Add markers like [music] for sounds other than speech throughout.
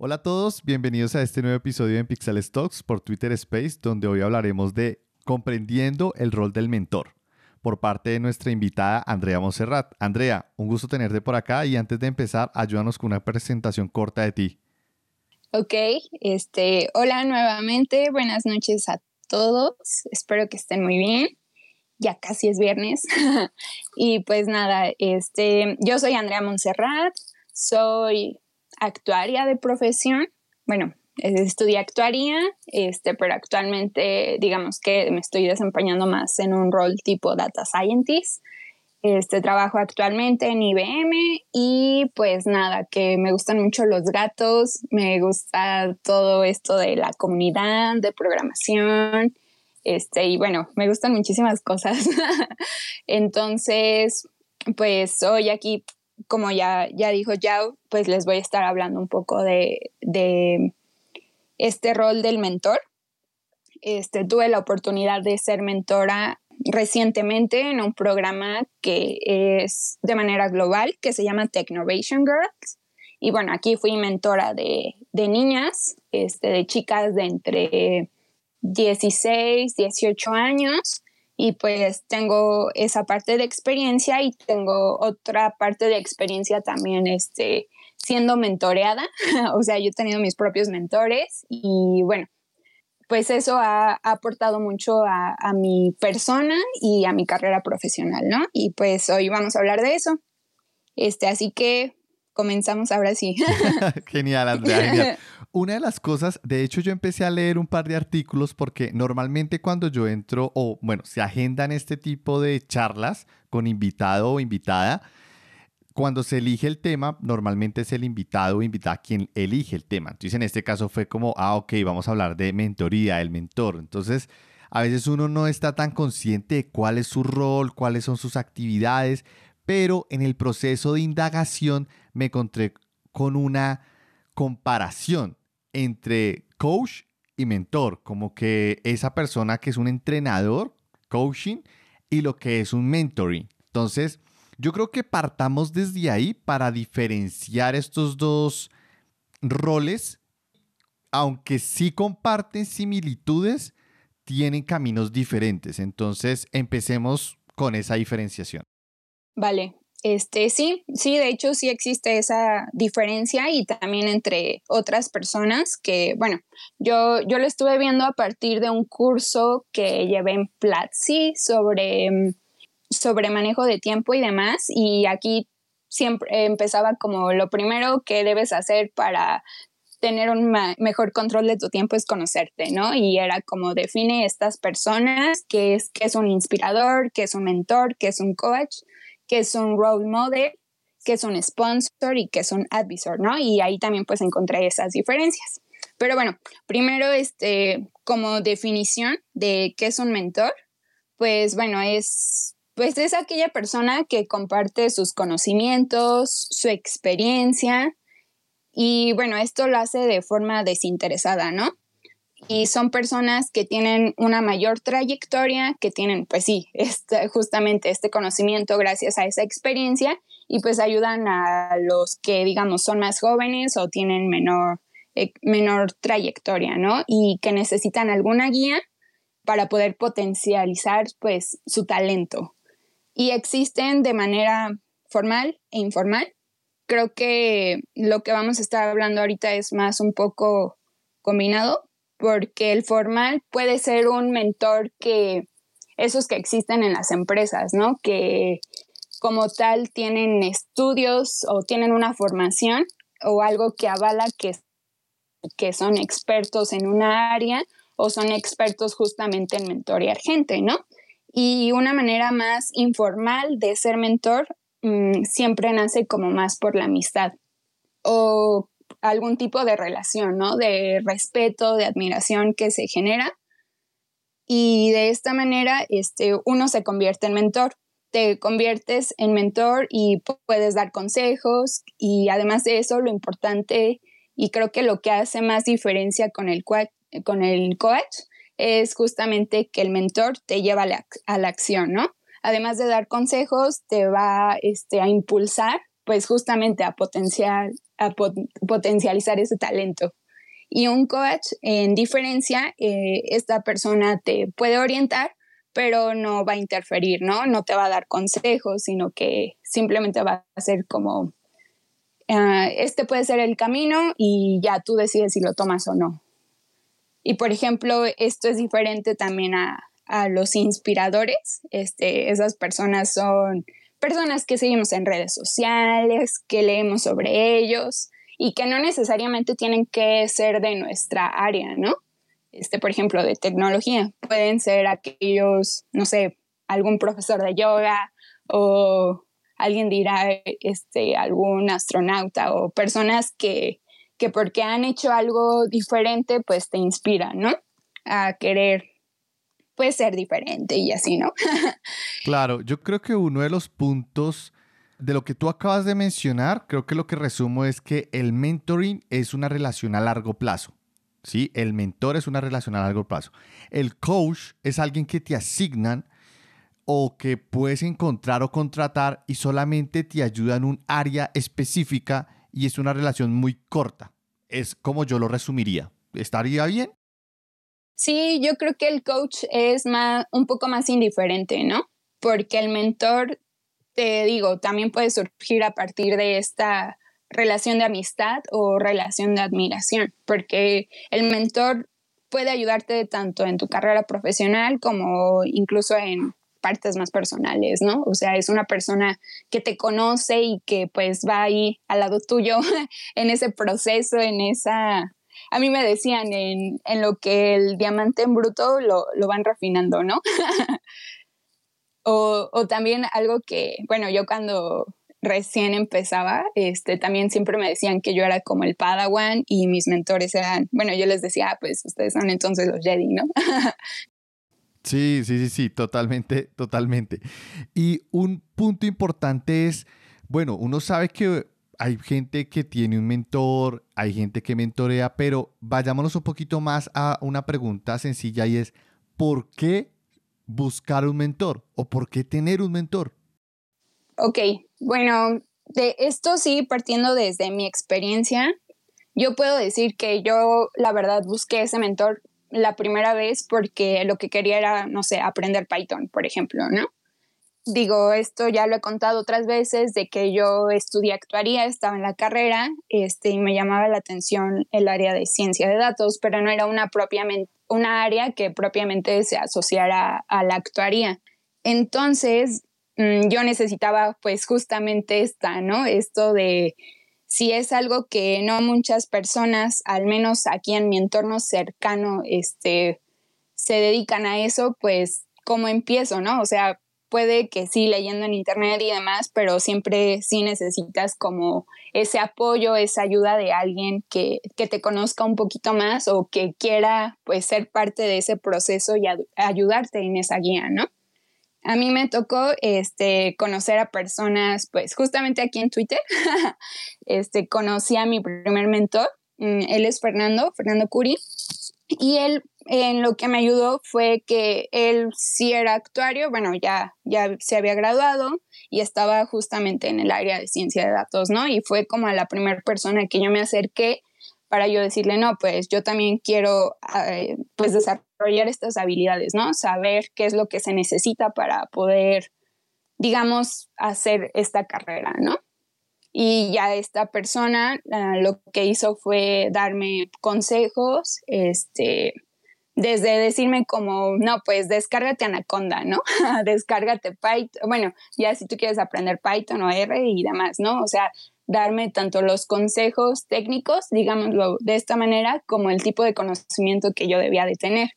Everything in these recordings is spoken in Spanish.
Hola a todos, bienvenidos a este nuevo episodio en Pixel Stocks por Twitter Space, donde hoy hablaremos de comprendiendo el rol del mentor por parte de nuestra invitada Andrea Monserrat. Andrea, un gusto tenerte por acá y antes de empezar, ayúdanos con una presentación corta de ti. Ok, este, hola nuevamente, buenas noches a todos, espero que estén muy bien. Ya casi es viernes. [laughs] y pues nada, este, yo soy Andrea Monserrat, soy actuaria de profesión. Bueno, estudié actuaría, este, pero actualmente digamos que me estoy desempeñando más en un rol tipo data scientist. Este, trabajo actualmente en IBM y pues nada, que me gustan mucho los gatos, me gusta todo esto de la comunidad, de programación, este, y bueno, me gustan muchísimas cosas. [laughs] Entonces, pues hoy aquí como ya, ya dijo Yao, pues les voy a estar hablando un poco de, este rol del mentor. Este, tuve la oportunidad de ser mentora recientemente en un programa que es de manera global, que se llama Technovation Girls. Y bueno, aquí fui mentora de, niñas, este, de chicas de entre 16, 18 años y pues tengo esa parte de experiencia y tengo otra parte de experiencia también este, siendo mentoreada, [laughs] o sea, yo he tenido mis propios mentores y bueno, pues eso ha, aportado mucho a, a, mi persona y a mi carrera profesional, ¿no? Y pues hoy vamos a hablar de eso. Este, así que comenzamos ahora sí. [laughs] genial, Andrea, genial. [laughs] Una de las cosas, de hecho yo empecé a leer un par de artículos porque normalmente cuando yo entro o bueno, se agendan este tipo de charlas con invitado o invitada, cuando se elige el tema, normalmente es el invitado o invitada quien elige el tema. Entonces en este caso fue como, ah, ok, vamos a hablar de mentoría, el mentor. Entonces a veces uno no está tan consciente de cuál es su rol, cuáles son sus actividades, pero en el proceso de indagación me encontré con una comparación entre coach y mentor, como que esa persona que es un entrenador, coaching, y lo que es un mentoring. Entonces, yo creo que partamos desde ahí para diferenciar estos dos roles, aunque sí comparten similitudes, tienen caminos diferentes. Entonces, empecemos con esa diferenciación. Vale, este, sí, sí, de hecho sí existe esa diferencia y también entre otras personas que, bueno, yo, yo lo estuve viendo a partir de un curso que llevé en Platzi sobre, mm, sobre manejo de tiempo y demás y aquí siempre empezaba como lo primero que debes hacer para tener un mejor control de tu tiempo es conocerte, ¿no? Y era como define estas personas, qué es, qué es un inspirador, qué es un mentor, qué es un coach que es un role model, que es un sponsor y que es un advisor, ¿no? Y ahí también pues encontré esas diferencias. Pero bueno, primero, este, como definición de qué es un mentor, pues bueno, es, pues es aquella persona que comparte sus conocimientos, su experiencia, y bueno, esto lo hace de forma desinteresada, ¿no? Y son personas que tienen una mayor trayectoria, que tienen, pues sí, este, justamente este conocimiento gracias a esa experiencia y pues ayudan a los que, digamos, son más jóvenes o tienen menor, eh, menor trayectoria, ¿no? Y que necesitan alguna guía para poder potencializar, pues, su talento. Y existen de manera formal e informal. Creo que lo que vamos a estar hablando ahorita es más un poco combinado, porque el formal puede ser un mentor que esos que existen en las empresas, ¿no? Que como tal tienen estudios o tienen una formación o algo que avala que, que son expertos en una área o son expertos justamente en mentorear gente, ¿no? Y una manera más informal de ser mentor mm, siempre nace como más por la amistad o algún tipo de relación, ¿no? De respeto, de admiración que se genera. Y de esta manera, este, uno se convierte en mentor. Te conviertes en mentor y puedes dar consejos. Y además de eso, lo importante y creo que lo que hace más diferencia con el, con el coach es justamente que el mentor te lleva a la, a la acción, ¿no? Además de dar consejos, te va este, a impulsar, pues justamente a potenciar a potencializar ese talento. Y un coach, en diferencia, eh, esta persona te puede orientar, pero no va a interferir, ¿no? No te va a dar consejos, sino que simplemente va a ser como, ah, este puede ser el camino y ya tú decides si lo tomas o no. Y por ejemplo, esto es diferente también a, a los inspiradores. Este, esas personas son personas que seguimos en redes sociales, que leemos sobre ellos y que no necesariamente tienen que ser de nuestra área, ¿no? Este, por ejemplo, de tecnología. Pueden ser aquellos, no sé, algún profesor de yoga o alguien dirá, este, algún astronauta o personas que, que porque han hecho algo diferente, pues te inspiran, ¿no? A querer puede ser diferente y así, ¿no? [laughs] claro, yo creo que uno de los puntos de lo que tú acabas de mencionar, creo que lo que resumo es que el mentoring es una relación a largo plazo. ¿sí? El mentor es una relación a largo plazo. El coach es alguien que te asignan o que puedes encontrar o contratar y solamente te ayuda en un área específica y es una relación muy corta. Es como yo lo resumiría. ¿Estaría bien? Sí, yo creo que el coach es más, un poco más indiferente, ¿no? Porque el mentor, te digo, también puede surgir a partir de esta relación de amistad o relación de admiración, porque el mentor puede ayudarte tanto en tu carrera profesional como incluso en partes más personales, ¿no? O sea, es una persona que te conoce y que pues va ahí al lado tuyo [laughs] en ese proceso, en esa a mí me decían en, lo que el diamante en bruto lo, van refinando, ¿no? [laughs] o, también algo que, bueno, yo cuando recién empezaba, este, también siempre me decían que yo era como el Padawan y mis mentores eran, bueno, yo les decía, ah, pues ustedes son entonces los Jedi, ¿no? sí, sí, sí, sí, totalmente, totalmente. Y un punto importante es, bueno, uno sabe que hay gente que tiene un mentor, hay gente que mentorea, pero vayámonos un poquito más a una pregunta sencilla y es, ¿por qué buscar un mentor o por qué tener un mentor? Ok, bueno, de esto sí, partiendo desde mi experiencia, yo puedo decir que yo la verdad busqué ese mentor la primera vez porque lo que quería era, no sé, aprender Python, por ejemplo, ¿no? Digo, esto ya lo he contado otras veces, de que yo estudié actuaría, estaba en la carrera, este, y me llamaba la atención el área de ciencia de datos, pero no era una, propiamente, una área que propiamente se asociara a la actuaría. Entonces, mm, yo necesitaba pues justamente esta, ¿no? Esto de si es algo que no muchas personas, al menos aquí en mi entorno cercano, este, se dedican a eso, pues, ¿cómo empiezo, no? O sea, puede que sí leyendo en internet y demás, pero siempre sí necesitas como ese apoyo, esa ayuda de alguien que, te conozca un poquito más o que quiera pues ser parte de ese proceso y ayudarte en esa guía, ¿no? A mí me tocó este, conocer a personas, pues justamente aquí en Twitter, [laughs] este, conocí a mi primer mentor, mm, él es Fernando, Fernando Curi, y él en lo que me ayudó fue que él sí era actuario, bueno, ya, ya se había graduado y estaba justamente en el área de ciencia de datos, ¿no? Y fue como la primera persona que yo me acerqué para yo decirle, no, pues yo también quiero eh, pues desarrollar estas habilidades, ¿no? Saber qué es lo que se necesita para poder, digamos, hacer esta carrera, ¿no? Y ya esta persona ah, lo que hizo fue darme consejos, este, desde decirme como, no, pues descárgate Anaconda, ¿no? [laughs] descárgate Python, bueno, ya si tú quieres aprender Python o R y demás, ¿no? O sea, darme tanto los consejos técnicos, digámoslo de esta manera, como el tipo de conocimiento que yo debía de tener.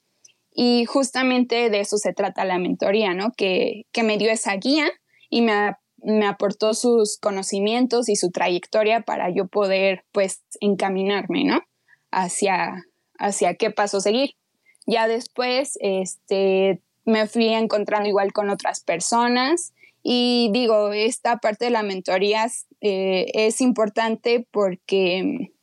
Y justamente de eso se trata la mentoría, ¿no? Que, que me dio esa guía y me, me aportó sus conocimientos y su trayectoria para yo poder, pues, encaminarme, ¿no? Hacia, hacia qué paso seguir. Ya después, este, me fui encontrando igual con otras personas y digo, esta parte de la mentoría eh, es importante porque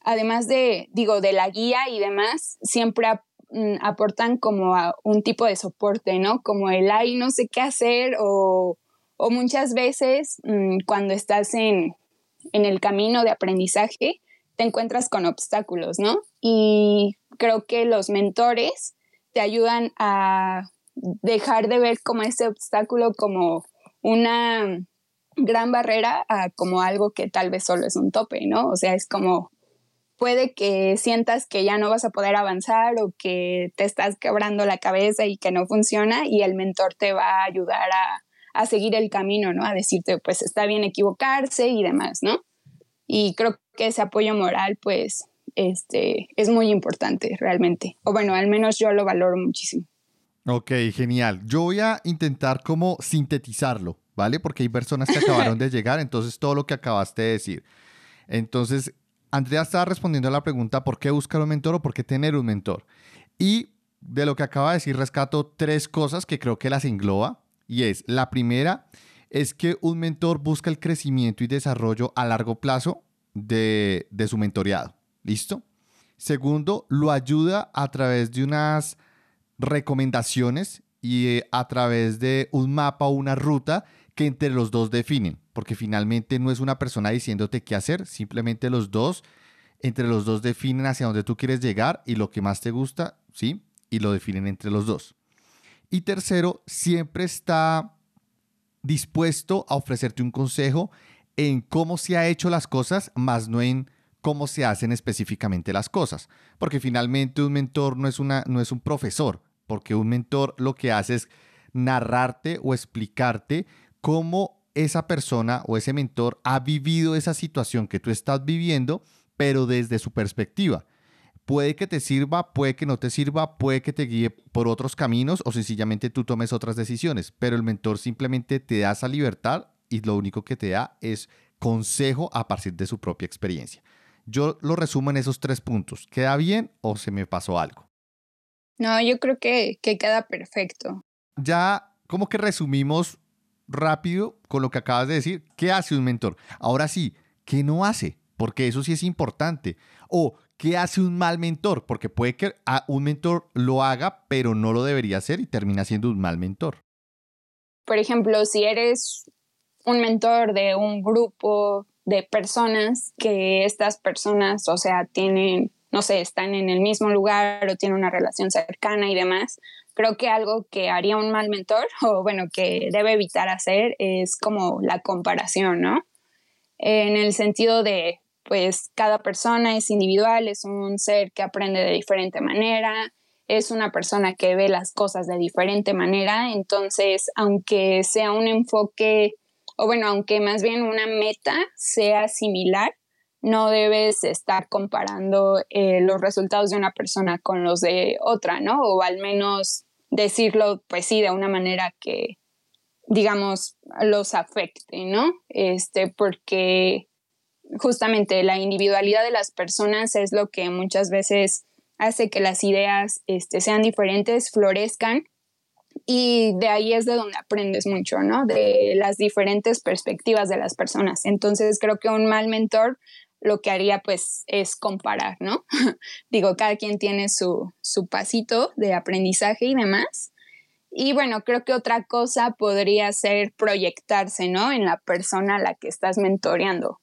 además de, digo, de la guía y demás, siempre mm, aportan como un tipo de soporte, ¿no? Como el, ay, no sé qué hacer o, o muchas veces mm, cuando estás en, en el camino de aprendizaje te encuentras con obstáculos, ¿no? Y creo que los mentores te ayudan a dejar de ver como ese obstáculo como una gran barrera a como algo que tal vez solo es un tope, ¿no? O sea, es como puede que sientas que ya no vas a poder avanzar o que te estás quebrando la cabeza y que no funciona y el mentor te va a ayudar a, a seguir el camino, ¿no? A decirte, pues está bien equivocarse y demás, ¿no? Y creo que ese apoyo moral, pues, este, es muy importante realmente. O bueno, al menos yo lo valoro muchísimo. Ok, genial. Yo voy a intentar como sintetizarlo, ¿vale? Porque hay personas que acabaron de [laughs] llegar, entonces todo lo que acabaste de decir. Entonces, Andrea estaba respondiendo a la pregunta, ¿por qué buscar un mentor o por qué tener un mentor? Y de lo que acaba de decir, rescato tres cosas que creo que las engloba. Y es, la primera es que un mentor busca el crecimiento y desarrollo a largo plazo de, su mentoreado. ¿Listo? Segundo, lo ayuda a través de unas recomendaciones y eh, a través de un mapa o una ruta que entre los dos definen, porque finalmente no es una persona diciéndote qué hacer, simplemente los dos, entre los dos definen hacia dónde tú quieres llegar y lo que más te gusta, ¿sí? Y lo definen entre los dos. Y tercero, siempre está dispuesto a ofrecerte un consejo en cómo se ha hecho las cosas, más no en cómo se hacen específicamente las cosas. Porque finalmente un mentor no es, una, no es un profesor, porque un mentor lo que hace es narrarte o explicarte cómo esa persona o ese mentor ha vivido esa situación que tú estás viviendo, pero desde su perspectiva. Puede que te sirva, puede que no te sirva, puede que te guíe por otros caminos o sencillamente tú tomes otras decisiones, pero el mentor simplemente te da esa libertad y lo único que te da es consejo a partir de su propia experiencia. Yo lo resumo en esos tres puntos. ¿Queda bien o se me pasó algo? No, yo creo que, que queda perfecto. Ya como que resumimos rápido con lo que acabas de decir. ¿Qué hace un mentor? Ahora sí, ¿qué no hace? Porque eso sí es importante. O ¿qué hace un mal mentor? Porque puede que un mentor lo haga, pero no lo debería hacer y termina siendo un mal mentor. Por ejemplo, si eres un mentor de un grupo de personas que estas personas, o sea, tienen, no sé, están en el mismo lugar o tienen una relación cercana y demás. Creo que algo que haría un mal mentor [laughs] o bueno, que debe evitar hacer es como la comparación, ¿no? En el sentido de, pues, cada persona es individual, es un ser que aprende de diferente manera, es una persona que ve las cosas de diferente manera, entonces, aunque sea un enfoque o bueno, aunque más bien una meta sea similar, no debes estar comparando eh, los resultados de una persona con los de otra, ¿no? O al menos decirlo, pues sí, de una manera que, digamos, los afecte, ¿no? Este, porque justamente la individualidad de las personas es lo que muchas veces hace que las ideas este, sean diferentes, florezcan y de ahí es de donde aprendes mucho, ¿no? De las diferentes perspectivas de las personas. Entonces creo que un mal mentor lo que haría pues es comparar, ¿no? [laughs] Digo, cada quien tiene su, su pasito de aprendizaje y demás. Y bueno, creo que otra cosa podría ser proyectarse, ¿no? En la persona a la que estás mentoreando.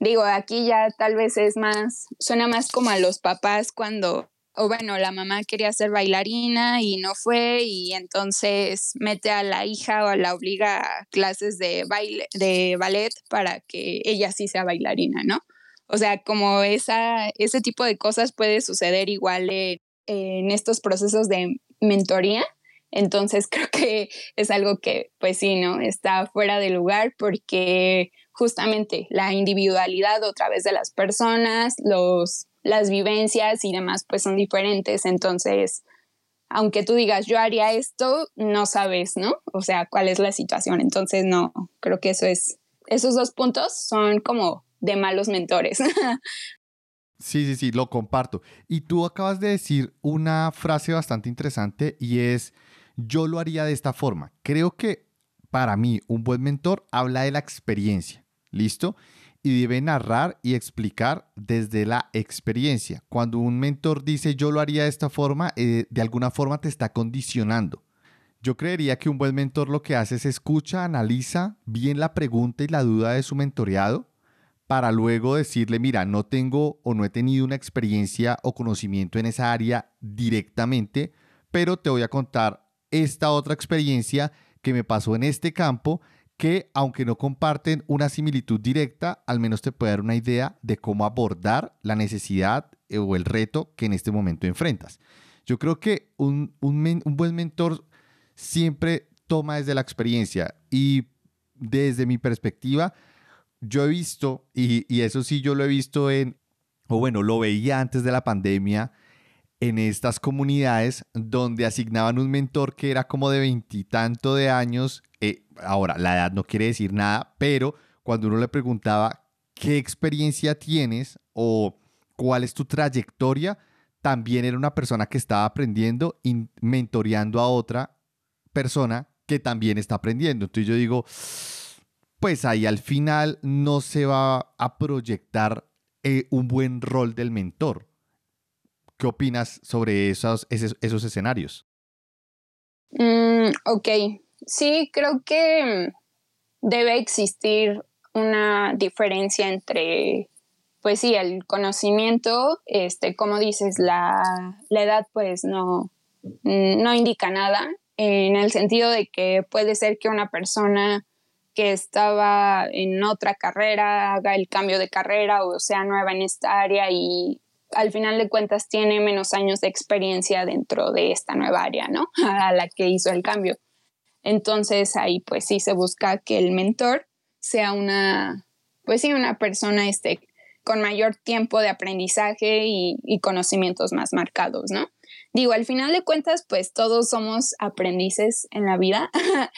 Digo, aquí ya tal vez es más, suena más como a los papás cuando o bueno, la mamá quería ser bailarina y no fue y entonces mete a la hija o la obliga a clases de baile de ballet para que ella sí sea bailarina, ¿no? O sea, como esa ese tipo de cosas puede suceder igual en estos procesos de mentoría. Entonces [laughs] creo que es algo que, pues sí, ¿no? Está fuera de lugar porque justamente la individualidad otra vez de las personas, los las vivencias y demás pues son diferentes, entonces aunque tú digas yo haría esto, no sabes, ¿no? O sea, cuál es la situación, entonces no, creo que eso es, esos dos puntos son como de malos mentores. [laughs] Sí, sí, sí, lo comparto. Y tú acabas de decir una frase bastante interesante y es, yo lo haría de esta forma. Creo que para mí un buen mentor habla de la experiencia, ¿listo? Y debe narrar y explicar desde la experiencia. Cuando un mentor dice yo lo haría de esta forma, eh, de alguna forma te está condicionando. Yo creería que un buen mentor lo que hace es escucha, analiza bien la pregunta y la duda de su mentoreado para luego decirle, mira, no tengo o no he tenido una experiencia o conocimiento en esa área directamente, pero te voy a contar esta otra experiencia que me pasó en este campo que aunque no comparten una similitud directa, al menos te puede dar una idea de cómo abordar la necesidad eh, o el reto que en este momento enfrentas. Yo creo que un, un, buen mentor siempre toma desde la experiencia y desde mi perspectiva, yo he visto, y, y, eso sí yo lo he visto en, o bueno, lo veía antes de la pandemia, en estas comunidades donde asignaban un mentor que era como de veintitanto de años. Eh, ahora, la edad no quiere decir nada, pero cuando uno le preguntaba qué experiencia tienes o cuál es tu trayectoria, también era una persona que estaba aprendiendo y mentoreando a otra persona que también está aprendiendo. Entonces yo digo, pues ahí al final no se va a proyectar eh, un buen rol del mentor. ¿Qué opinas sobre esos, esos, escenarios? Mm, ok, sí, creo que debe existir una diferencia entre pues sí, el conocimiento, este, como dices, la, edad pues no, no indica nada, en el sentido de que puede ser que una persona que estaba en otra carrera haga el cambio de carrera o sea nueva en esta área y al final de cuentas tiene menos años de experiencia dentro de esta nueva área, ¿no? [laughs] A la que hizo el cambio. Entonces ahí pues sí se busca que el mentor sea una, pues sí, una persona este, con mayor tiempo de aprendizaje y, conocimientos más marcados, ¿no? Digo, al final de cuentas, pues todos somos aprendices en la vida, [laughs]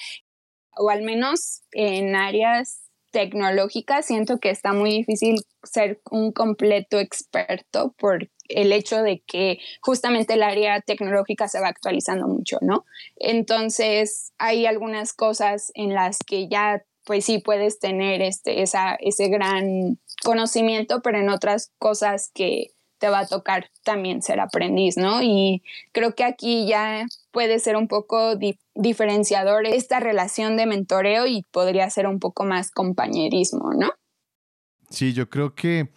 o al menos en áreas tecnológicas, siento que está muy difícil ser un completo experto por el hecho de que justamente el área tecnológica se va actualizando mucho, ¿no? Entonces, hay algunas cosas en las que ya, pues sí, puedes tener este, esa, ese gran conocimiento, pero en otras cosas que te va a tocar también ser aprendiz, ¿no? Y creo que aquí ya puede ser un poco diferenciador esta relación de mentoreo y podría ser un poco más compañerismo, ¿no? Sí, yo creo que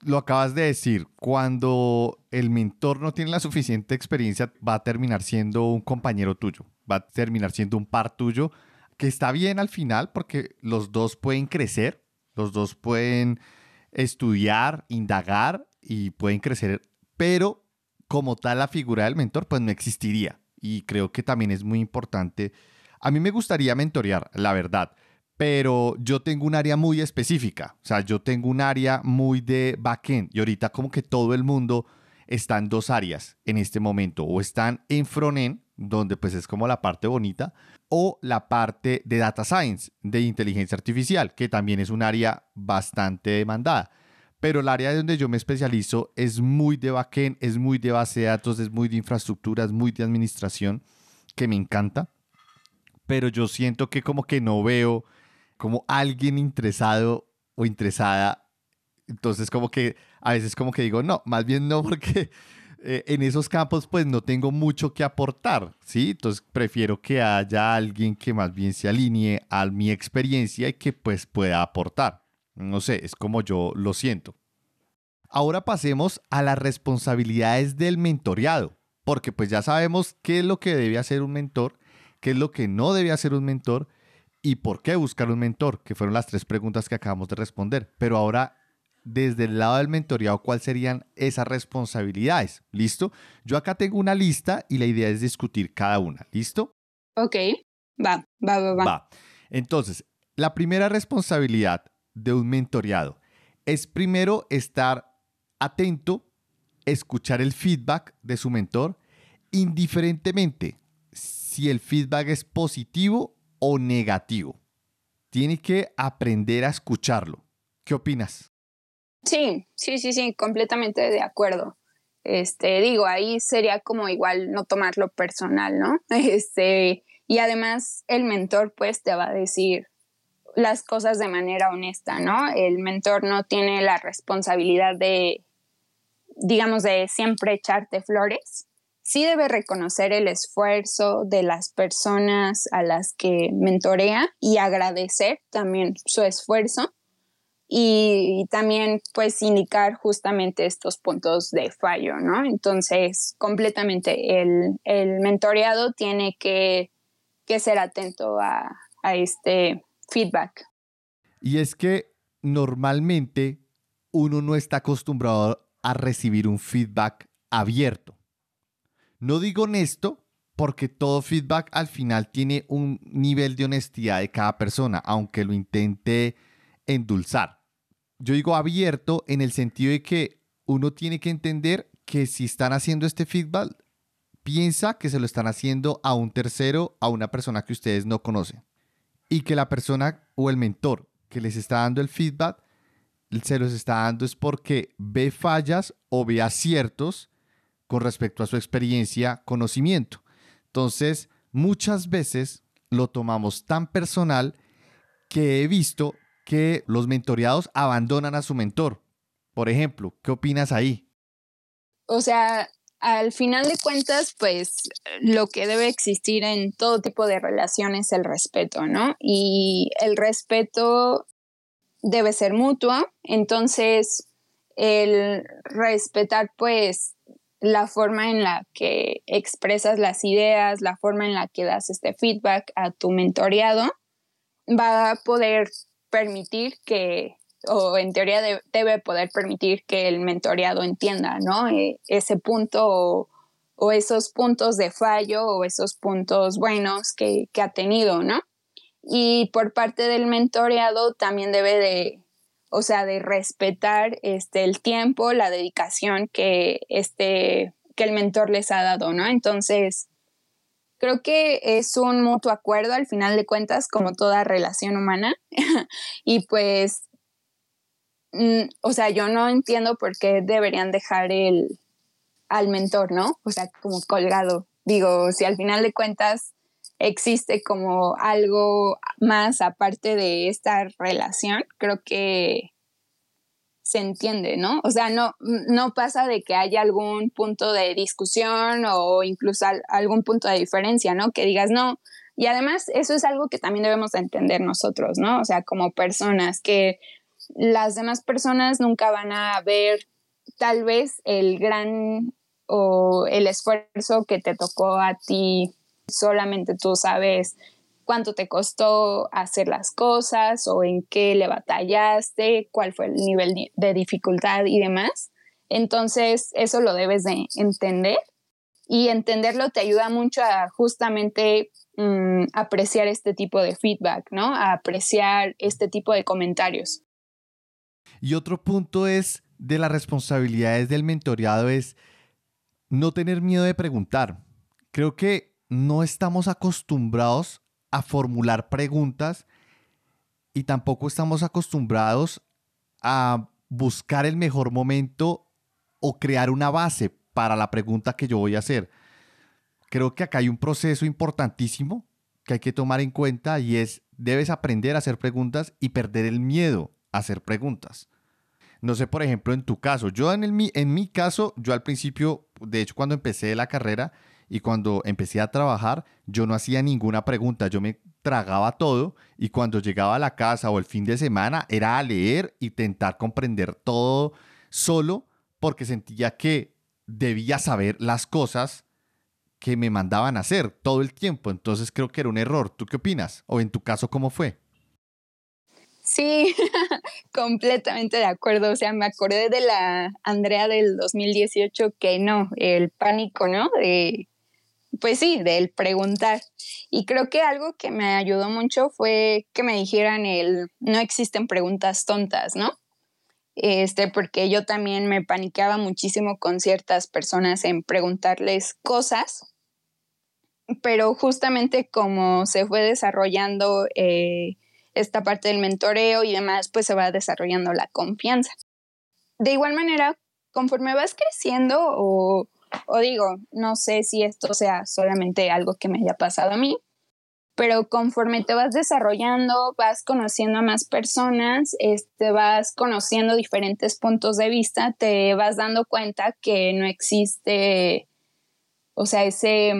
lo acabas de decir, cuando el mentor no tiene la suficiente experiencia, va a terminar siendo un compañero tuyo, va a terminar siendo un par tuyo, que está bien al final porque los dos pueden crecer, los dos pueden estudiar, indagar y pueden crecer, pero como tal la figura del mentor pues no existiría. Y creo que también es muy importante. A mí me gustaría mentorear, la verdad, pero yo tengo un área muy específica. O sea, yo tengo un área muy de backend y ahorita como que todo el mundo está en dos áreas en este momento. O están en frontend, donde pues es como la parte bonita, o la parte de data science, de inteligencia artificial, que también es un área bastante demandada. Pero el área donde yo me especializo es muy de backend, es muy de base de datos, es muy de infraestructura, es muy de administración, que me encanta. Pero yo siento que como que no veo como alguien interesado o interesada. Entonces como que a veces como que digo, no, más bien no [laughs] porque eh, en esos campos pues no tengo mucho que aportar, ¿sí? Entonces prefiero que haya alguien que más bien se alinee a mi experiencia y que pues pueda aportar. No sé, es como yo lo siento. Ahora pasemos a las responsabilidades del mentoreado, porque pues ya sabemos qué es lo que debe hacer un mentor, qué es lo que no debe hacer un mentor y por qué buscar un mentor, que fueron las tres preguntas que acabamos de responder. Pero ahora desde el lado del mentoreado cuáles serían esas responsabilidades. ¿Listo? Yo acá tengo una lista y la idea es discutir cada una. ¿Listo? Ok, va, va, va, va. va. Entonces, la primera responsabilidad de un mentoreado es primero estar atento, escuchar el feedback de su mentor, indiferentemente si el feedback es positivo o negativo. Tiene que aprender a escucharlo. ¿Qué opinas? Sí, sí, sí, sí, completamente de acuerdo. Este, digo, ahí sería como igual no tomarlo personal, ¿no? [laughs] Este, y además el mentor pues te va a decir las cosas de manera honesta, ¿no? El mentor no tiene la responsabilidad de, digamos, de siempre echarte flores. Sí debe reconocer el esfuerzo de las personas a las que mentorea y agradecer también su esfuerzo, y, también pues indicar justamente estos puntos de fallo, ¿no? Entonces, completamente el, el mentoreado tiene que, que ser atento a, a este feedback. Y es que normalmente uno no está acostumbrado a recibir un feedback abierto. No digo honesto porque todo feedback al final tiene un nivel de honestidad de cada persona, aunque lo intente endulzar. Yo digo abierto en el sentido de que uno tiene que entender que si están haciendo este feedback, piensa que se lo están haciendo a un tercero, a una persona que ustedes no conocen. Y que la persona o el mentor que les está dando el feedback se los está dando es porque ve fallas o ve aciertos con respecto a su experiencia, conocimiento. Entonces, muchas veces lo tomamos tan personal que he visto que los mentoreados abandonan a su mentor. Por ejemplo, ¿qué opinas ahí? O sea, al final de cuentas, pues lo que debe existir en todo tipo de relaciones es el respeto, ¿no? Y el respeto debe ser mutuo, entonces el respetar pues la forma en la que expresas las ideas, la forma en la que das este feedback a tu mentoreado, va a poder permitir que, o en teoría debe poder permitir que el mentoreado entienda, ¿no? E, ese punto o, esos puntos de fallo o esos puntos buenos que, que ha tenido, ¿no? Y por parte del mentoreado también debe de, o sea, de respetar este, el tiempo, la dedicación que, este, que el mentor les ha dado, ¿no? Entonces, creo que es un mutuo acuerdo al final de cuentas, como toda relación humana. [laughs] y pues, mm, o sea, yo no entiendo por qué deberían dejar el, al mentor, ¿no? O sea, como colgado. Digo, si al final de cuentas existe como algo más aparte de esta relación, creo que se entiende, ¿no? O sea, no, no pasa de que haya algún punto de discusión o incluso algún punto de diferencia, ¿no? Que digas, no. Y además, eso es algo que también debemos entender nosotros, ¿no? O sea, como personas, que las demás personas nunca van a ver tal vez el gran o el esfuerzo que te tocó a ti solamente tú sabes cuánto te costó hacer las cosas o en qué le batallaste, cuál fue el nivel de dificultad y demás. Entonces, eso lo debes de entender y entenderlo te ayuda mucho a justamente mm, apreciar este tipo de feedback, ¿no? A apreciar este tipo de comentarios. Y otro punto es de las responsabilidades del mentoreado es no tener miedo de preguntar. Creo que no estamos acostumbrados a formular preguntas y tampoco estamos acostumbrados a buscar el mejor momento o crear una base para la pregunta que yo voy a hacer. Creo que acá hay un proceso importantísimo que hay que tomar en cuenta y es, debes aprender a hacer preguntas y perder el miedo a hacer preguntas. No sé, por ejemplo, en tu caso, yo en, el, en mi caso, yo al principio, de hecho cuando empecé la carrera, y cuando empecé a trabajar yo no hacía ninguna pregunta, yo me tragaba todo y cuando llegaba a la casa o el fin de semana era a leer y intentar comprender todo solo porque sentía que debía saber las cosas que me mandaban a hacer todo el tiempo. Entonces creo que era un error. ¿Tú qué opinas? O en tu caso, ¿cómo fue? Sí, [laughs] completamente de acuerdo. O sea, me acordé de la Andrea del 2018 que no, el pánico, ¿no? Pues sí, del preguntar. Y creo que algo que me ayudó mucho fue que me dijeran el no existen preguntas tontas, ¿no? Este, porque yo también me paniqueaba muchísimo con ciertas personas en preguntarles cosas, pero justamente como se fue desarrollando eh, esta parte del mentoreo y demás, pues se va desarrollando la confianza. De igual manera, conforme vas creciendo o o digo, no sé si esto sea solamente algo que me haya pasado a mí, pero conforme te vas desarrollando, vas conociendo a más personas, este, vas conociendo diferentes puntos de vista, te vas dando cuenta que no existe, o sea, ese,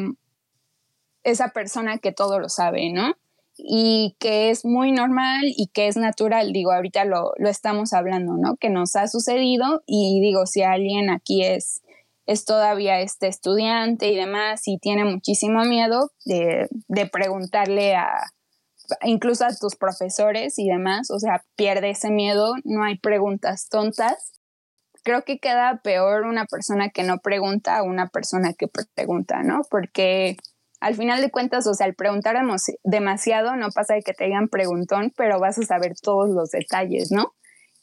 esa persona que todo lo sabe, ¿no? y que es muy normal y que es natural. Digo, ahorita lo, lo estamos hablando, ¿no? Que nos ha sucedido y digo, si alguien aquí es es todavía este estudiante y demás y tiene muchísimo miedo de, de, preguntarle a incluso a tus profesores y demás, o sea, pierde ese miedo, no hay preguntas tontas. Creo que queda peor una persona que no pregunta a una persona que pregunta, ¿no? Porque al final de cuentas, o sea, al preguntar demasiado no pasa de que te digan preguntón, pero vas a saber todos los detalles, ¿no?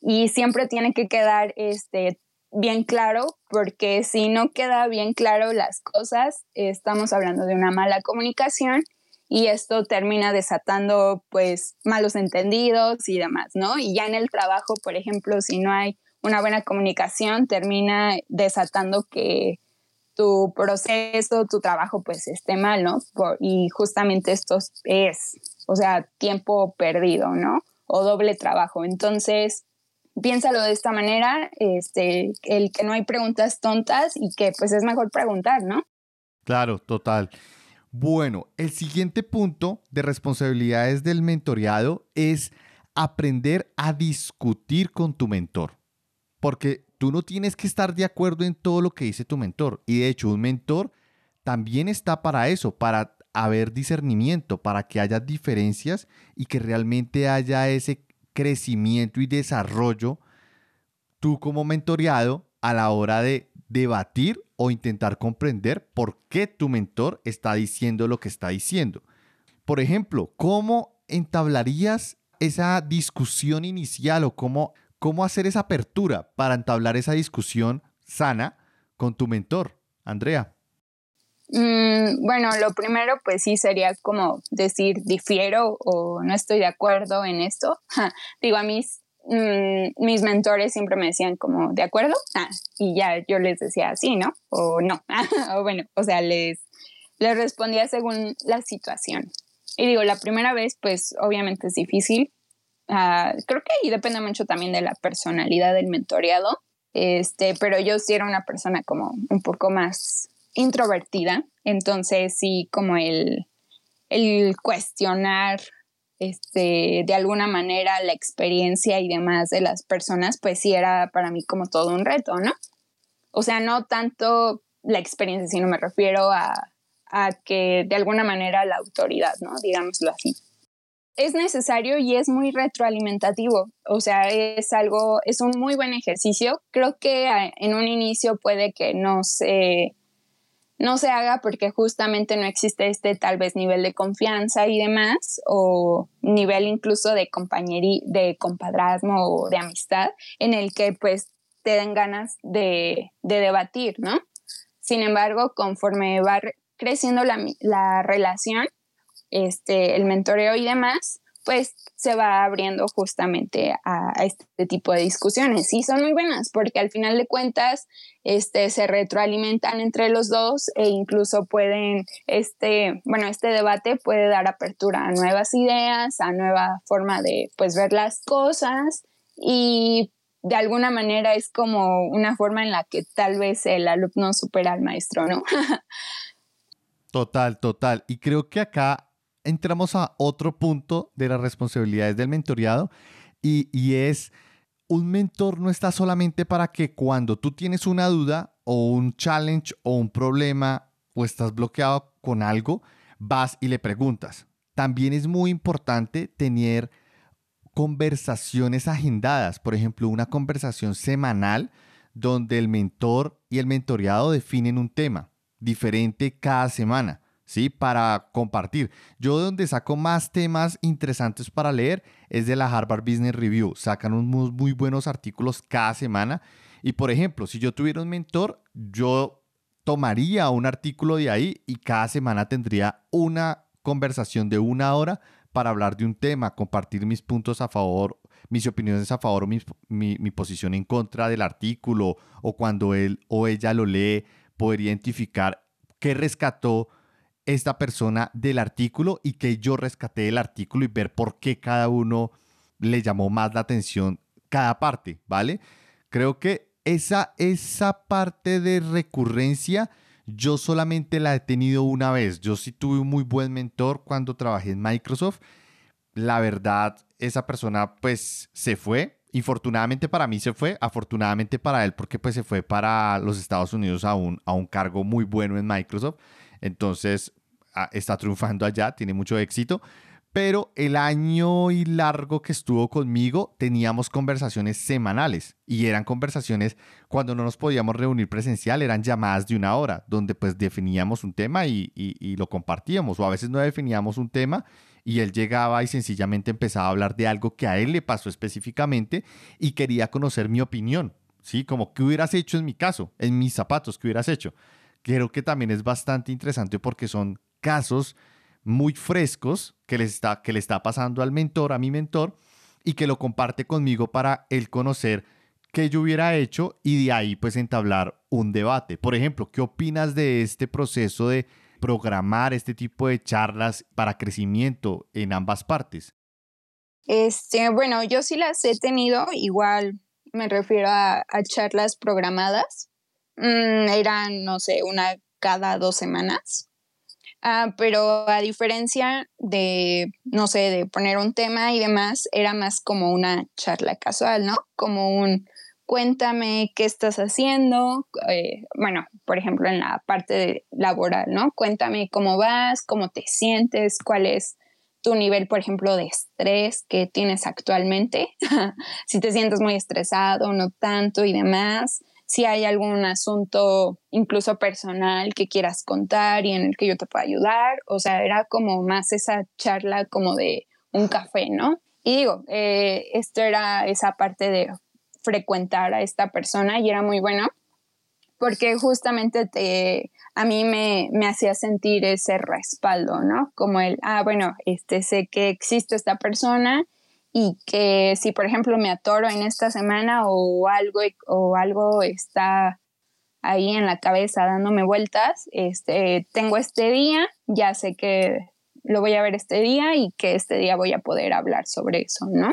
Y siempre tiene que quedar este bien claro, porque si no queda bien claro las cosas, estamos hablando de una mala comunicación y esto termina desatando pues malos entendidos y demás, ¿no? Y ya en el trabajo, por ejemplo, si no hay una buena comunicación, termina desatando que tu proceso, tu trabajo pues esté mal, ¿no? y justamente esto es, o sea, tiempo perdido, ¿no? O doble trabajo. Entonces, piénsalo de esta manera, este, el que no hay preguntas tontas y que pues es mejor preguntar, ¿no? Claro, total. Bueno, el siguiente punto de responsabilidades del mentoreado es aprender a discutir con tu mentor. Porque tú no tienes que estar de acuerdo en todo lo que dice tu mentor. Y de hecho, un mentor también está para eso, para haber discernimiento, para que haya diferencias y que realmente haya ese crecimiento y desarrollo tú como mentoreado a la hora de debatir o intentar comprender por qué tu mentor está diciendo lo que está diciendo. Por ejemplo, ¿cómo entablarías esa discusión inicial o cómo, cómo hacer esa apertura para entablar esa discusión sana con tu mentor, Andrea? Mm, bueno, lo primero pues sí sería como decir difiero o no estoy de acuerdo en esto. Digo, a mis, mm, mis mentores siempre me decían como de acuerdo ah, y ya yo les decía sí, ¿no? O no. o [laughs] bueno, o sea, les, les respondía según la situación. Y digo, la primera vez pues obviamente es difícil. Ah, creo que ahí depende mucho también de la personalidad del mentoreado. Este, pero yo sí era una persona como un poco más introvertida, entonces sí como el, el cuestionar este, de alguna manera la experiencia y demás de las personas, pues sí era para mí como todo un reto, ¿no? O sea, no tanto la experiencia, sino me refiero a, a que de alguna manera la autoridad, ¿no? Digámoslo así. Es necesario y es muy retroalimentativo, o sea, es algo, es un muy buen ejercicio. Creo que en un inicio puede que no se no se haga porque justamente no existe este tal vez nivel de confianza y demás, o nivel incluso de compañería, de compadrazmo o de amistad, en el que pues te den ganas de, debatir, ¿no? Sin embargo, conforme va creciendo la, la relación, este, el mentoreo y demás, pues se va abriendo justamente a, este tipo de discusiones. Y son muy buenas porque al final de cuentas este, se retroalimentan entre los dos e incluso pueden, este, bueno, este debate puede dar apertura a nuevas ideas, a nueva forma de pues ver las cosas y de alguna manera es como una forma en la que tal vez el alumno supera al maestro, ¿no? [laughs] total, total. Y creo que acá entramos a otro punto de las responsabilidades del mentoreado y, es un mentor no está solamente para que cuando tú tienes una duda o un challenge o un problema o estás bloqueado con algo, vas y le preguntas. También es muy importante tener conversaciones agendadas, por ejemplo, una conversación semanal donde el mentor y el mentoreado definen un tema diferente cada semana. ¿Sí? Para compartir. Yo donde saco más temas interesantes para leer es de la Harvard Business Review. Sacan unos muy buenos artículos cada semana. Y por ejemplo, si yo tuviera un mentor, yo tomaría un artículo de ahí y cada semana tendría una conversación de una hora para hablar de un tema, compartir mis puntos a favor, mis opiniones a favor o mi, mi posición en contra del artículo, o cuando él o ella lo lee, poder identificar qué rescató esta persona del artículo y que yo rescaté del artículo y ver por qué cada uno le llamó más la atención cada parte, ¿vale? Creo que esa, esa parte de recurrencia yo solamente la he tenido una vez. Yo sí tuve un muy buen mentor cuando trabajé en Microsoft la verdad, esa persona pues se fue. Infortunadamente para mí se fue, afortunadamente para él porque pues se fue para los Estados Unidos a un, a un cargo muy bueno en Microsoft. Entonces ah, está triunfando allá, tiene mucho éxito pero el año y largo que estuvo conmigo teníamos conversaciones semanales y eran conversaciones cuando no nos podíamos reunir presencial, eran llamadas de una hora, donde pues definíamos un tema y, lo compartíamos, o a veces no definíamos un tema y él llegaba y sencillamente empezaba a hablar de algo que a él le pasó específicamente y quería conocer mi opinión, ¿sí? Como, ¿qué hubieras hecho en mi caso, en mis zapatos, qué hubieras hecho? Creo que también es bastante interesante porque son casos muy frescos que, le está, que le está pasando al mentor, a mi mentor, y que lo comparte conmigo para él conocer qué yo hubiera hecho y de ahí pues entablar un debate. Por ejemplo, ¿qué opinas de este proceso de programar este tipo de charlas para crecimiento en ambas partes? Este, bueno, yo sí las he tenido, igual me refiero a, charlas programadas. Mm, eran, no sé, una cada dos semanas. Ah, pero a diferencia de, no sé, de poner un tema y demás, era más como una charla casual, ¿no? Como un cuéntame qué estás haciendo, eh, bueno, por ejemplo, en la parte laboral, ¿no? Cuéntame cómo vas, cómo te sientes, cuál es tu nivel, por ejemplo, de estrés que tienes actualmente, [laughs] si te sientes muy estresado, no tanto y demás si hay algún asunto incluso personal que quieras contar y en el que yo te pueda ayudar. O sea, era como más esa charla como de un café, ¿no? Y digo, eh, esto era esa parte de frecuentar a esta persona y era muy bueno porque justamente te, a mí me, me hacía sentir ese respaldo, ¿no? Como el, ah, bueno, este, sé que existe esta persona y que si por ejemplo me atoro en esta semana o algo o algo está ahí en la cabeza dándome vueltas, este tengo este día, ya sé que lo voy a ver este día y que este día voy a poder hablar sobre eso, ¿no?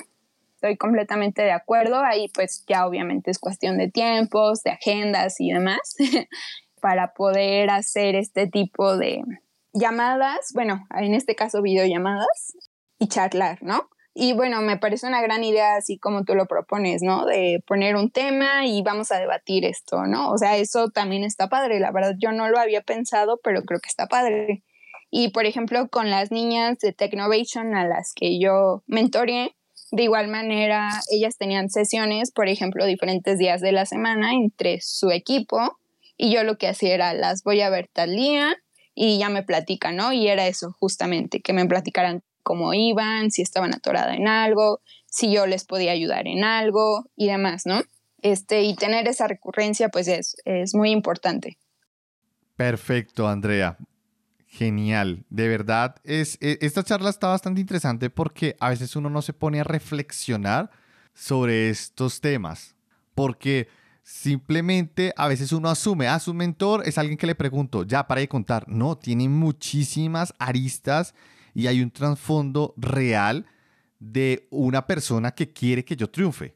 Estoy completamente de acuerdo, ahí pues ya obviamente es cuestión de tiempos, de agendas y demás, [laughs] para poder hacer este tipo de llamadas, bueno, en este caso videollamadas y charlar, ¿no? Y bueno, me parece una gran idea así como tú lo propones, ¿no? De poner un tema y vamos a debatir esto, ¿no? O sea, eso también está padre. La verdad, yo no lo había pensado, pero creo que está padre. Y por ejemplo, con las niñas de Technovation a las que yo mentoreé, de igual manera, ellas tenían sesiones, por ejemplo, diferentes días de la semana entre su equipo. Y yo lo que hacía era, las voy a ver tal día y ya me platican, ¿no? Y era eso, justamente, que me platicaran cómo iban, si estaban atoradas en algo, si yo les podía ayudar en algo y demás, ¿no? Este, y tener esa recurrencia, pues es, es muy importante. Perfecto, Andrea. Genial. De verdad, es, e, esta charla está bastante interesante porque a veces uno no se pone a reflexionar sobre estos temas. Porque simplemente a veces uno asume, ah, su mentor es alguien que le pregunto, ya para de contar. No, tiene muchísimas aristas y hay un trasfondo real de una persona que quiere que yo triunfe.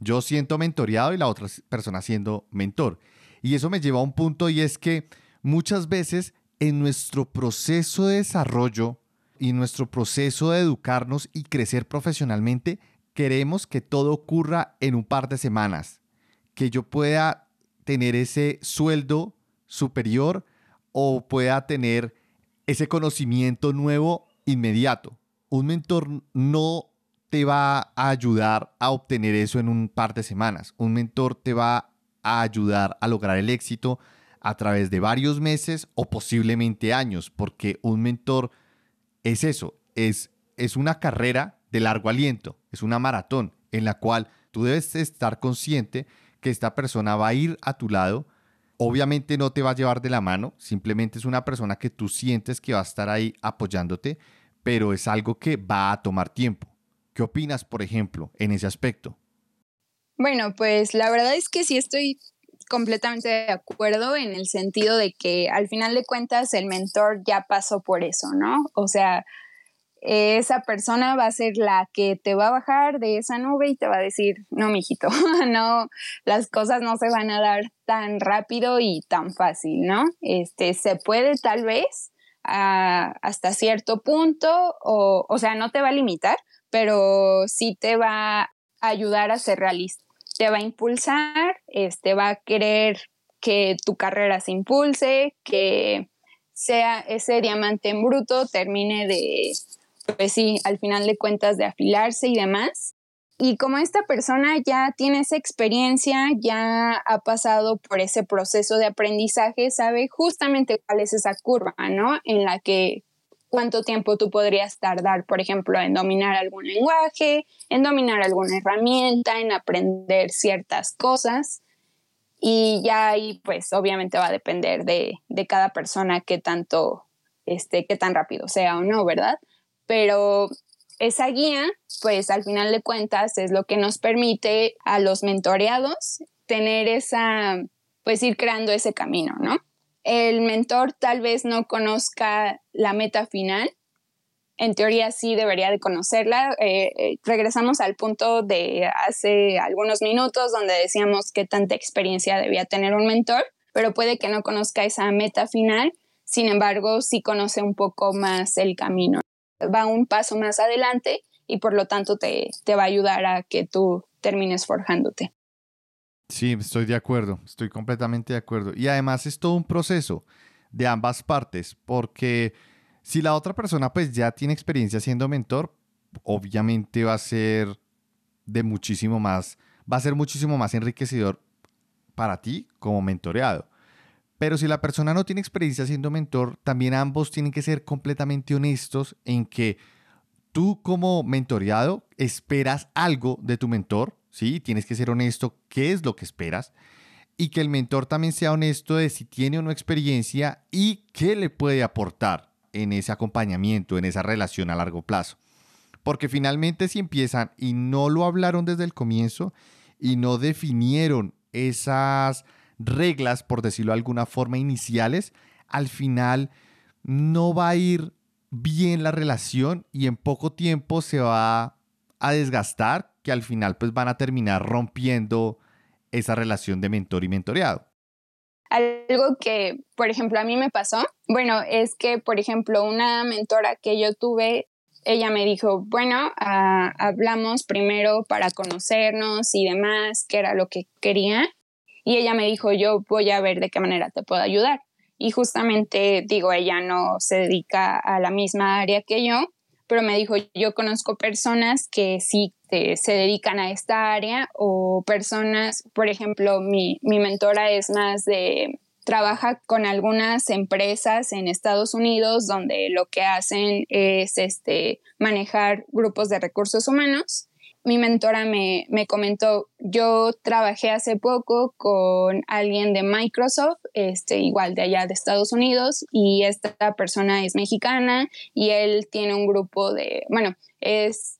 Yo siento mentoreado y la otra persona siendo mentor. Y eso me lleva a un punto y es que muchas veces en nuestro proceso de desarrollo y nuestro proceso de educarnos y crecer profesionalmente, queremos que todo ocurra en un par de semanas, que yo pueda tener ese sueldo superior o pueda tener ese conocimiento nuevo inmediato. Un mentor no te va a ayudar a obtener eso en un par de semanas. Un mentor te va a ayudar a lograr el éxito a través de varios meses o posiblemente años, porque un mentor es eso, es, es una carrera de largo aliento, es una maratón en la cual tú debes estar consciente que esta persona va a ir a tu lado Obviamente no te va a llevar de la mano, simplemente es una persona que tú sientes que va a estar ahí apoyándote, pero es algo que va a tomar tiempo. ¿Qué opinas, por ejemplo, en ese aspecto? Bueno, pues la verdad es que sí estoy completamente de acuerdo en el sentido de que al final de cuentas el mentor ya pasó por eso, ¿no? O sea, esa persona va a ser la que te va a bajar de esa nube y te va a decir, no, mijito, [laughs] no, las cosas no se van a dar tan rápido y tan fácil, ¿no? Este, se puede tal vez, hasta cierto punto, o, o sea, no te va a limitar, pero sí te va a ayudar a ser realista. Te va a impulsar, este, va a querer que tu carrera se impulse, que sea ese diamante en bruto termine de, pues sí, al final de cuentas de afilarse y demás. Y como esta persona ya tiene esa experiencia, ya ha pasado por ese proceso de aprendizaje, sabe justamente cuál es esa curva, ¿no? En la que cuánto tiempo tú podrías tardar, por ejemplo, en dominar algún lenguaje, en dominar alguna herramienta, en aprender ciertas cosas. Y ya ahí, pues, obviamente va a depender de, de cada persona qué tanto, este, qué tan rápido sea o no, ¿verdad? Pero esa guía, pues al final de cuentas, es lo que nos permite a los mentoreados tener esa, pues ir creando ese camino, ¿no? El mentor tal vez no conozca la meta final, en teoría sí debería de conocerla. Eh, eh, regresamos al punto de hace algunos minutos donde decíamos que tanta experiencia debía tener un mentor, pero puede que no conozca esa meta final, sin embargo sí conoce un poco más el camino va un paso más adelante y por lo tanto te, te va a ayudar a que tú termines forjándote. Sí, estoy de acuerdo, estoy completamente de acuerdo. Y además es todo un proceso de ambas partes, porque si la otra persona pues ya tiene experiencia siendo mentor, obviamente va a ser de muchísimo más, va a ser muchísimo más enriquecedor para ti como mentoreado. Pero si la persona no tiene experiencia siendo mentor, también ambos tienen que ser completamente honestos en que tú como mentoreado esperas algo de tu mentor, ¿sí? Tienes que ser honesto qué es lo que esperas y que el mentor también sea honesto de si tiene o no experiencia y qué le puede aportar en ese acompañamiento, en esa relación a largo plazo. Porque finalmente si empiezan y no lo hablaron desde el comienzo y no definieron esas reglas, por decirlo de alguna forma, iniciales, al final no va a ir bien la relación y en poco tiempo se va a desgastar, que al final pues van a terminar rompiendo esa relación de mentor y mentoreado. Algo que, por ejemplo, a mí me pasó, bueno, es que, por ejemplo, una mentora que yo tuve, ella me dijo, bueno, ah, hablamos primero para conocernos y demás, que era lo que quería. Y ella me dijo, yo voy a ver de qué manera te puedo ayudar. Y justamente, digo, ella no se dedica a la misma área que yo, pero me dijo, yo conozco personas que sí se dedican a esta área o personas, por ejemplo, mi, mi mentora es más de, trabaja con algunas empresas en Estados Unidos donde lo que hacen es este, manejar grupos de recursos humanos mi mentora me, comentó, yo trabajé hace poco con alguien de Microsoft, este, igual de allá de Estados Unidos, y esta persona es mexicana y él tiene un grupo de, bueno, es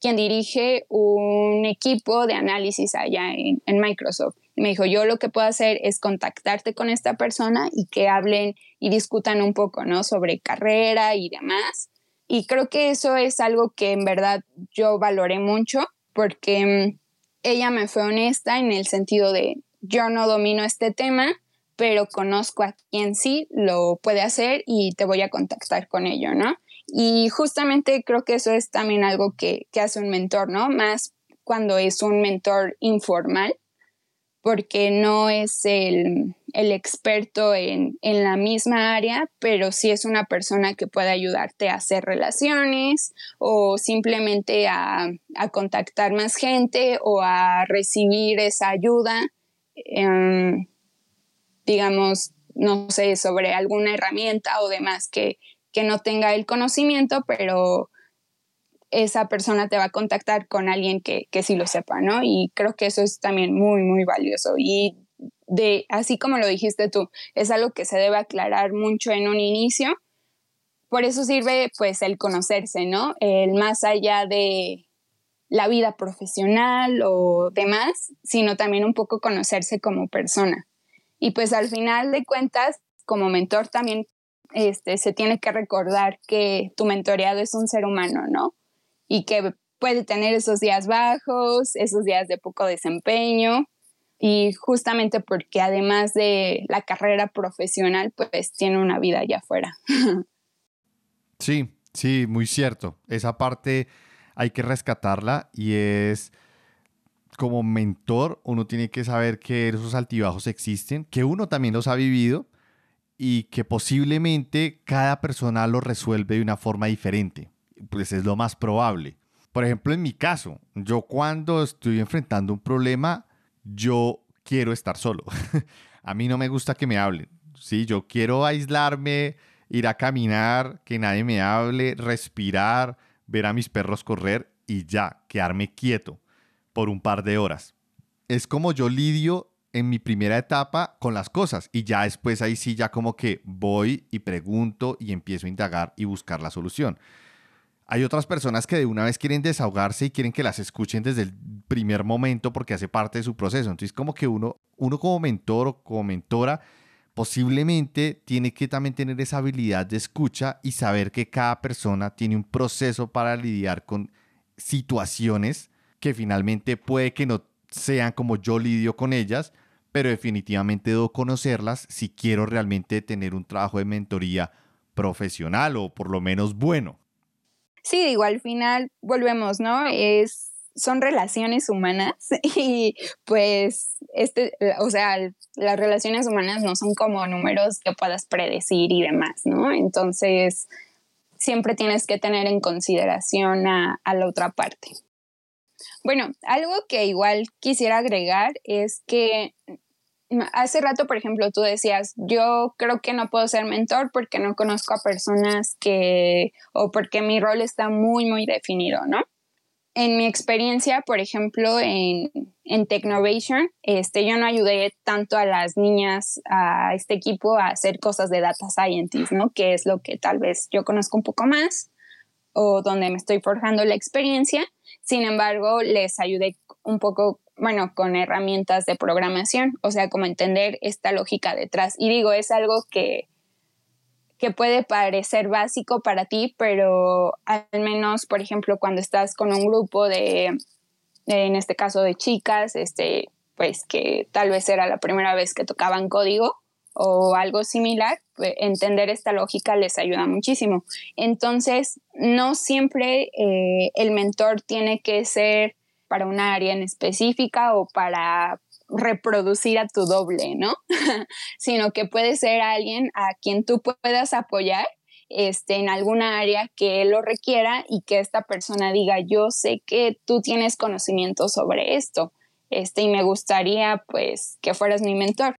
quien dirige un equipo de análisis allá en, en Microsoft. me dijo, yo lo que puedo hacer es contactarte con esta persona y que hablen y discutan un poco, ¿no? Sobre carrera y demás y creo que eso es algo que en verdad yo valoré mucho porque mm, ella me fue honesta en el sentido de yo no domino este tema, pero conozco a quien sí lo puede hacer y te voy a contactar con ello, ¿no? Y justamente creo que eso es también algo que, que hace un mentor, ¿no? Más cuando es un mentor informal, porque no es el, experto en, la misma área, pero sí es una persona que puede ayudarte a hacer relaciones o simplemente a, contactar más gente o a recibir esa ayuda, em, digamos, no sé, sobre alguna herramienta o demás que, que no tenga el conocimiento, pero esa persona te va a contactar con alguien que, que sí lo sepa, ¿no? Y creo que eso es también muy, muy valioso. Y de, así como lo dijiste tú, es algo que se debe aclarar mucho en un inicio. Por eso sirve pues el conocerse, ¿no? El más allá de la vida profesional o demás, sino también un poco conocerse como persona. Y pues al final de cuentas, como mentor también este, se tiene que recordar que tu mentoreado es un ser humano, ¿no? Y que puede tener esos días bajos, esos días de poco desempeño y justamente porque además de la carrera profesional, pues tiene una vida allá afuera. [laughs] Sí, sí, muy cierto. Esa parte hay que rescatarla y es como mentor, uno tiene que saber que esos altibajos existen, que uno también los ha vivido y que posiblemente cada persona lo resuelve de una forma diferente. Pues es lo más probable. Por ejemplo, en mi caso, yo cuando estoy enfrentando un problema, yo quiero estar solo. [laughs] a mí no me gusta que me hablen. Sí, yo quiero aislarme, ir a caminar, que nadie me hable, respirar, ver a mis perros correr y ya, quedarme quieto por un par de horas. Es como yo lidio en mi primera etapa con las cosas y ya después ahí sí ya como que voy y pregunto y empiezo a indagar y buscar la solución. Hay otras personas que de una vez quieren desahogarse y quieren que las escuchen desde el primer momento porque hace parte de su proceso. Entonces como que uno, uno como mentor o como mentora posiblemente tiene que también tener esa habilidad de escucha y saber que cada persona tiene un proceso para lidiar con situaciones que finalmente puede que no sean como yo lidio con ellas, pero definitivamente debo conocerlas si quiero realmente tener un trabajo de mentoría profesional o por lo menos bueno. Sí, digo, al final volvemos, ¿no? Es son relaciones humanas [laughs] y pues este, o sea, las relaciones humanas no son como números que puedas predecir y demás, ¿no? Entonces, siempre tienes que tener en consideración a, a la otra parte. Bueno, algo que igual quisiera agregar es que hace rato, por ejemplo, tú decías, yo creo que no puedo ser mentor porque no conozco a personas que, o porque mi rol está muy, muy definido, ¿no? En mi experiencia, por ejemplo, en, en Technovation, este, yo no ayudé tanto a las niñas, a este equipo, a hacer cosas de data scientist, ¿no? Que es lo que tal vez yo conozco un poco más o donde me estoy forjando la experiencia. Sin embargo, les ayudé un poco bueno, con herramientas de programación, o sea, como entender esta lógica detrás. Y digo, es algo que, que puede parecer básico para ti, pero al menos, por ejemplo, cuando estás con un grupo de, en este caso de chicas, este, pues que tal vez era la primera vez que tocaban código o algo similar, pues, entender esta lógica les ayuda muchísimo. Entonces, no siempre eh, el mentor tiene que ser para una área en específica o para reproducir a tu doble, ¿no? [laughs] Sino que puede ser alguien a quien tú puedas apoyar este, en alguna área que lo requiera y que esta persona diga, yo sé que tú tienes conocimiento sobre esto, este, y me gustaría pues que fueras mi mentor.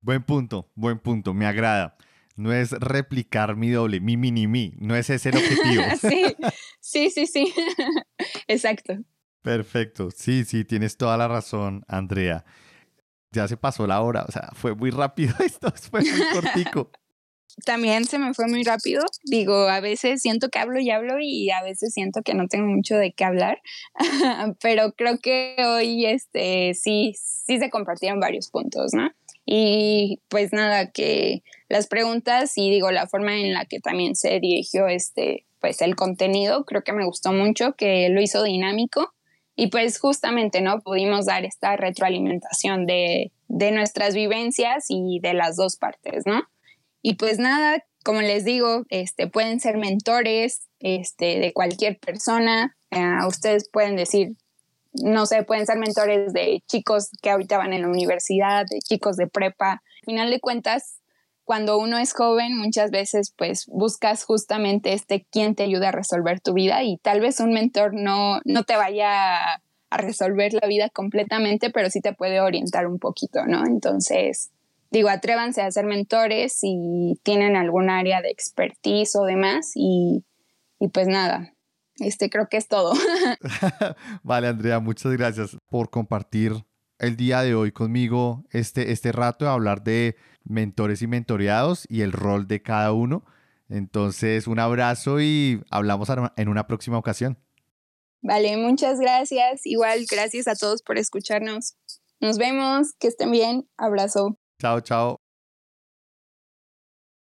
Buen punto, buen punto, me agrada. No es replicar mi doble, mi mini mi, no es ese el objetivo. [laughs] [laughs] sí, sí, sí, sí, exacto. Perfecto. Sí, sí, tienes toda la razón, Andrea. Ya se pasó la hora, o sea, fue muy rápido [laughs] esto, fue muy cortico. [laughs] También se me fue muy rápido. Digo, a veces siento que hablo y hablo y a veces siento que no tengo mucho de qué hablar, [laughs] pero creo que hoy este, sí, sí se compartieron varios puntos, ¿no? Y pues nada, que las preguntas y digo, la forma en la que también se dirigió este, pues el contenido, creo que me gustó mucho, que lo hizo dinámico y pues justamente, ¿no? Pudimos dar esta retroalimentación de, de nuestras vivencias y de las dos partes, ¿no? Y pues nada, como les digo, este, pueden ser mentores este, de cualquier persona. Uh, ustedes pueden decir, no sé, pueden ser mentores de chicos que ahorita van en la universidad, de chicos de prepa. Al final de cuentas, cuando uno es joven, muchas veces pues buscas justamente este quien te ayuda a resolver tu vida y tal vez un mentor no, no te vaya a resolver la vida completamente, pero sí te puede orientar un poquito, ¿no? Entonces, digo, atrévanse a ser mentores si tienen algún área de expertise o demás y, y pues nada, este creo que es todo. [laughs] vale, Andrea, muchas gracias por compartir el día de hoy conmigo este, este rato de hablar de mentores y mentoreados y el rol de cada uno. Entonces, un abrazo y hablamos en una próxima ocasión. Vale, muchas gracias. Igual, gracias a todos por escucharnos. Nos vemos, que estén bien. Abrazo. Chao, chao.